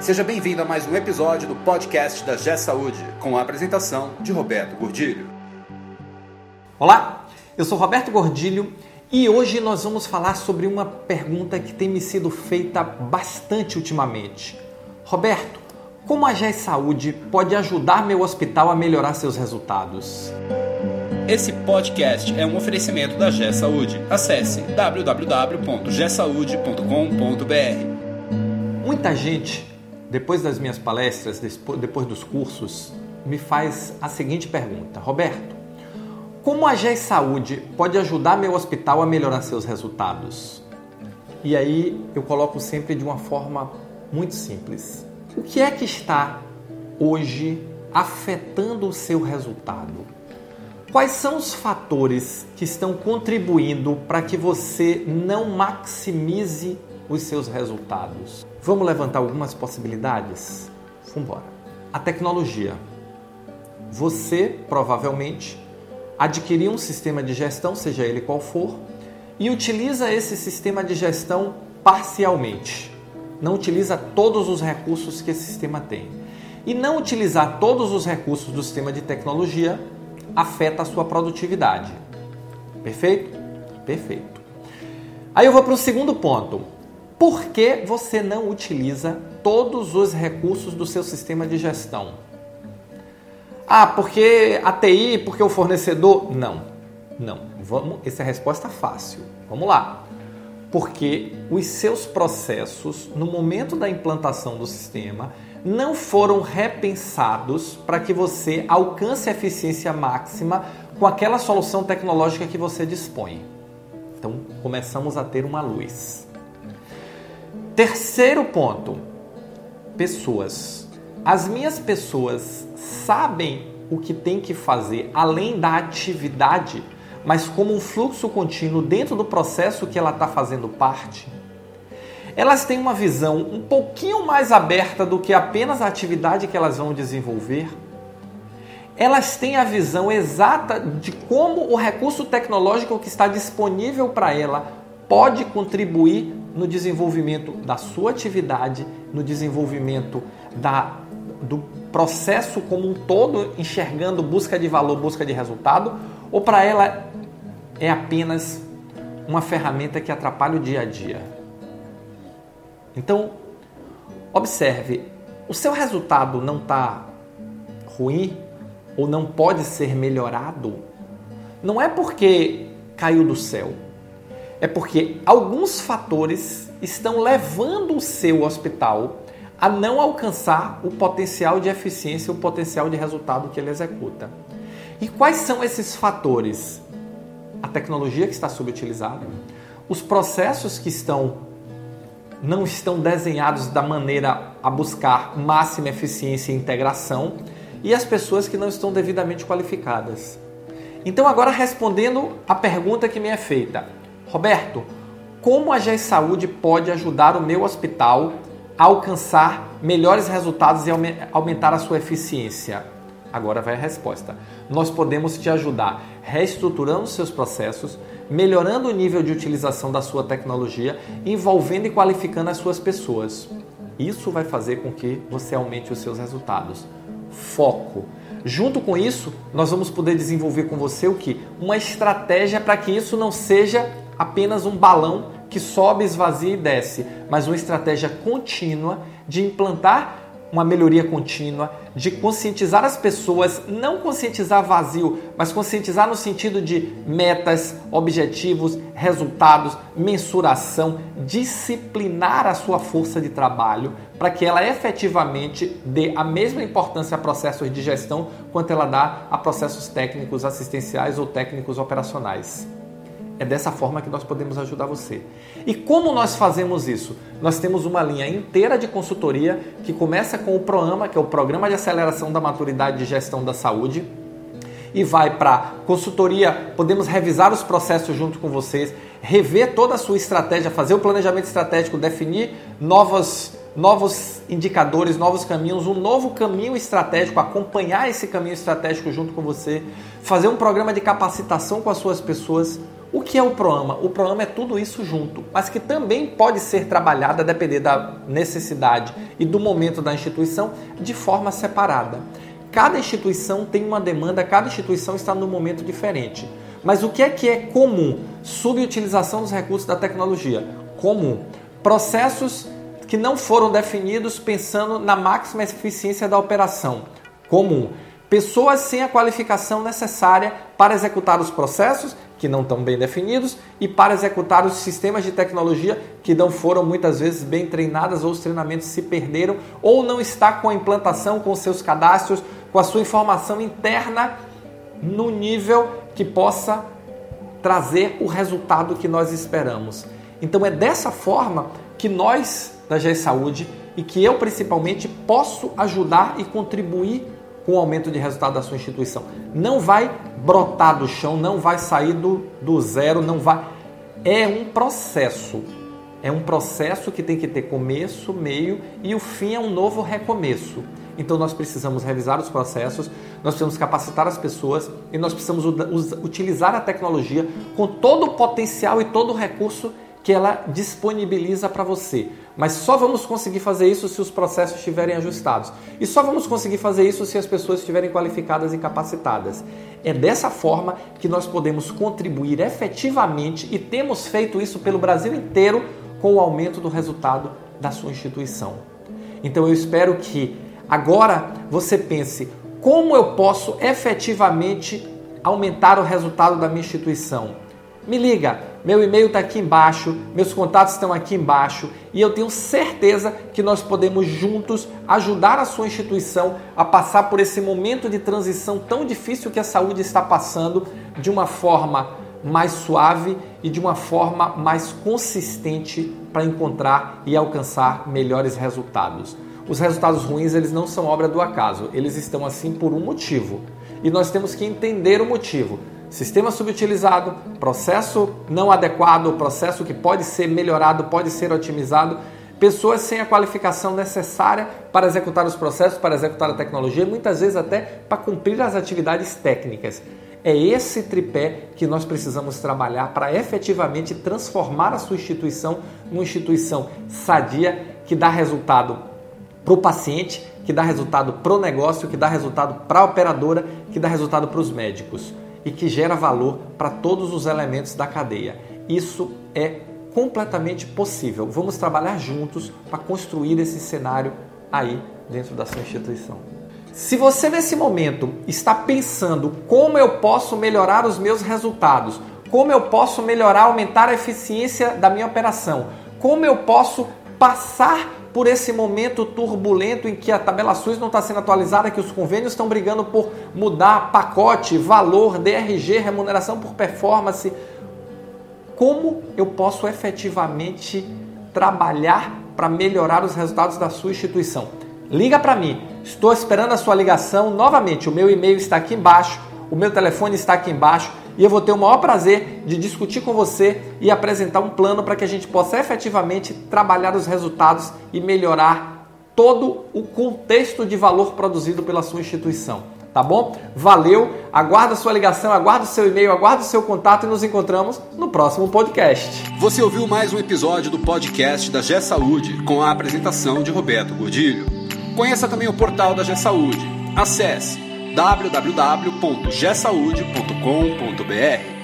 Seja bem-vindo a mais um episódio do podcast da G Saúde, com a apresentação de Roberto Gordilho. Olá, eu sou Roberto Gordilho e hoje nós vamos falar sobre uma pergunta que tem me sido feita bastante ultimamente. Roberto, como a GES Saúde pode ajudar meu hospital a melhorar seus resultados? Esse podcast é um oferecimento da G Saúde. Acesse www.gsaude.com.br. Muita gente, depois das minhas palestras, depois dos cursos, me faz a seguinte pergunta: Roberto, como a GES Saúde pode ajudar meu hospital a melhorar seus resultados? E aí eu coloco sempre de uma forma muito simples. O que é que está hoje afetando o seu resultado? Quais são os fatores que estão contribuindo para que você não maximize os seus resultados? Vamos levantar algumas possibilidades? Vamos embora. A tecnologia. Você provavelmente adquiriu um sistema de gestão, seja ele qual for, e utiliza esse sistema de gestão parcialmente. Não utiliza todos os recursos que esse sistema tem. E não utilizar todos os recursos do sistema de tecnologia afeta a sua produtividade. Perfeito? Perfeito. Aí eu vou para o segundo ponto. Por que você não utiliza todos os recursos do seu sistema de gestão? Ah, porque a TI, porque o fornecedor? Não, não. Vamos, essa é a resposta fácil. Vamos lá. Porque os seus processos, no momento da implantação do sistema, não foram repensados para que você alcance a eficiência máxima com aquela solução tecnológica que você dispõe. Então, começamos a ter uma luz. Terceiro ponto: pessoas. As minhas pessoas sabem o que tem que fazer além da atividade, mas como um fluxo contínuo dentro do processo que ela está fazendo parte elas têm uma visão um pouquinho mais aberta do que apenas a atividade que elas vão desenvolver. Elas têm a visão exata de como o recurso tecnológico que está disponível para ela pode contribuir no desenvolvimento da sua atividade, no desenvolvimento da, do processo como um todo, enxergando busca de valor, busca de resultado, ou para ela é apenas uma ferramenta que atrapalha o dia a dia. Então, observe, o seu resultado não está ruim ou não pode ser melhorado, não é porque caiu do céu, é porque alguns fatores estão levando o seu hospital a não alcançar o potencial de eficiência, o potencial de resultado que ele executa. E quais são esses fatores? A tecnologia que está subutilizada, os processos que estão não estão desenhados da maneira a buscar máxima eficiência e integração e as pessoas que não estão devidamente qualificadas. Então, agora respondendo a pergunta que me é feita, Roberto, como a GES Saúde pode ajudar o meu hospital a alcançar melhores resultados e aumentar a sua eficiência? Agora vai a resposta. Nós podemos te ajudar reestruturando seus processos, melhorando o nível de utilização da sua tecnologia, envolvendo e qualificando as suas pessoas. Isso vai fazer com que você aumente os seus resultados. Foco. Junto com isso, nós vamos poder desenvolver com você o que? Uma estratégia para que isso não seja apenas um balão que sobe, esvazia e desce, mas uma estratégia contínua de implantar uma melhoria contínua, de conscientizar as pessoas, não conscientizar vazio, mas conscientizar no sentido de metas, objetivos, resultados, mensuração, disciplinar a sua força de trabalho para que ela efetivamente dê a mesma importância a processos de gestão quanto ela dá a processos técnicos assistenciais ou técnicos operacionais. É dessa forma que nós podemos ajudar você. E como nós fazemos isso? Nós temos uma linha inteira de consultoria que começa com o PROAMA, que é o Programa de Aceleração da Maturidade de Gestão da Saúde, e vai para consultoria, podemos revisar os processos junto com vocês, rever toda a sua estratégia, fazer o planejamento estratégico, definir novos, novos indicadores, novos caminhos, um novo caminho estratégico, acompanhar esse caminho estratégico junto com você, fazer um programa de capacitação com as suas pessoas O que é o Proama? O Proama é tudo isso junto, mas que também pode ser trabalhado a depender da necessidade e do momento da instituição de forma separada. Cada instituição tem uma demanda, cada instituição está num momento diferente. Mas o que é que é comum? Subutilização dos recursos da tecnologia. Comum. Processos que não foram definidos pensando na máxima eficiência da operação. Comum. Pessoas sem a qualificação necessária para executar os processos que não estão bem definidos e para executar os sistemas de tecnologia que não foram muitas vezes bem treinadas ou os treinamentos se perderam ou não está com a implantação, com seus cadastros, com a sua informação interna no nível que possa trazer o resultado que nós esperamos. Então é dessa forma que nós da GE Saúde e que eu principalmente posso ajudar e contribuir com o aumento de resultado da sua instituição. Não vai brotar do chão, não vai sair do, do zero, não vai. É um processo. É um processo que tem que ter começo, meio e o fim é um novo recomeço. Então nós precisamos revisar os processos, nós precisamos capacitar as pessoas e nós precisamos utilizar a tecnologia com todo o potencial e todo o recurso que ela disponibiliza para você. Mas só vamos conseguir fazer isso se os processos estiverem ajustados. E só vamos conseguir fazer isso se as pessoas estiverem qualificadas e capacitadas. É dessa forma que nós podemos contribuir efetivamente e temos feito isso pelo Brasil inteiro com o aumento do resultado da sua instituição. Então eu espero que agora você pense como eu posso efetivamente aumentar o resultado da minha instituição. Me liga, meu e-mail está aqui embaixo, meus contatos estão aqui embaixo e eu tenho certeza que nós podemos juntos ajudar a sua instituição a passar por esse momento de transição tão difícil que a saúde está passando de uma forma mais suave e de uma forma mais consistente para encontrar e alcançar melhores resultados. Os resultados ruins eles não são obra do acaso, eles estão assim por um motivo e nós temos que entender o motivo sistema subutilizado, processo não adequado, processo que pode ser melhorado, pode ser otimizado, pessoas sem a qualificação necessária para executar os processos, para executar a tecnologia, muitas vezes até para cumprir as atividades técnicas. É esse tripé que nós precisamos trabalhar para efetivamente transformar a sua instituição numa instituição sadia que dá resultado para o paciente, que dá resultado para o negócio, que dá resultado para a operadora, que dá resultado para os médicos e que gera valor para todos os elementos da cadeia. Isso é completamente possível. Vamos trabalhar juntos para construir esse cenário aí dentro da sua instituição. Se você nesse momento está pensando como eu posso melhorar os meus resultados, como eu posso melhorar, aumentar a eficiência da minha operação, como eu posso passar por esse momento turbulento em que a tabela SUS não está sendo atualizada, que os convênios estão brigando por mudar pacote, valor, DRG, remuneração por performance. Como eu posso efetivamente trabalhar para melhorar os resultados da sua instituição? Liga para mim, estou esperando a sua ligação. Novamente, o meu e-mail está aqui embaixo, o meu telefone está aqui embaixo e eu vou ter o maior prazer de discutir com você e apresentar um plano para que a gente possa efetivamente trabalhar os resultados e melhorar todo o contexto de valor produzido pela sua instituição. Tá bom? Valeu, aguardo a sua ligação, aguardo o seu e-mail, aguardo o seu contato e nos encontramos no próximo podcast. Você ouviu mais um episódio do podcast da G Saúde com a apresentação de Roberto Gordilho. Conheça também o portal da G Saúde. Acesse www.gesaude.com.br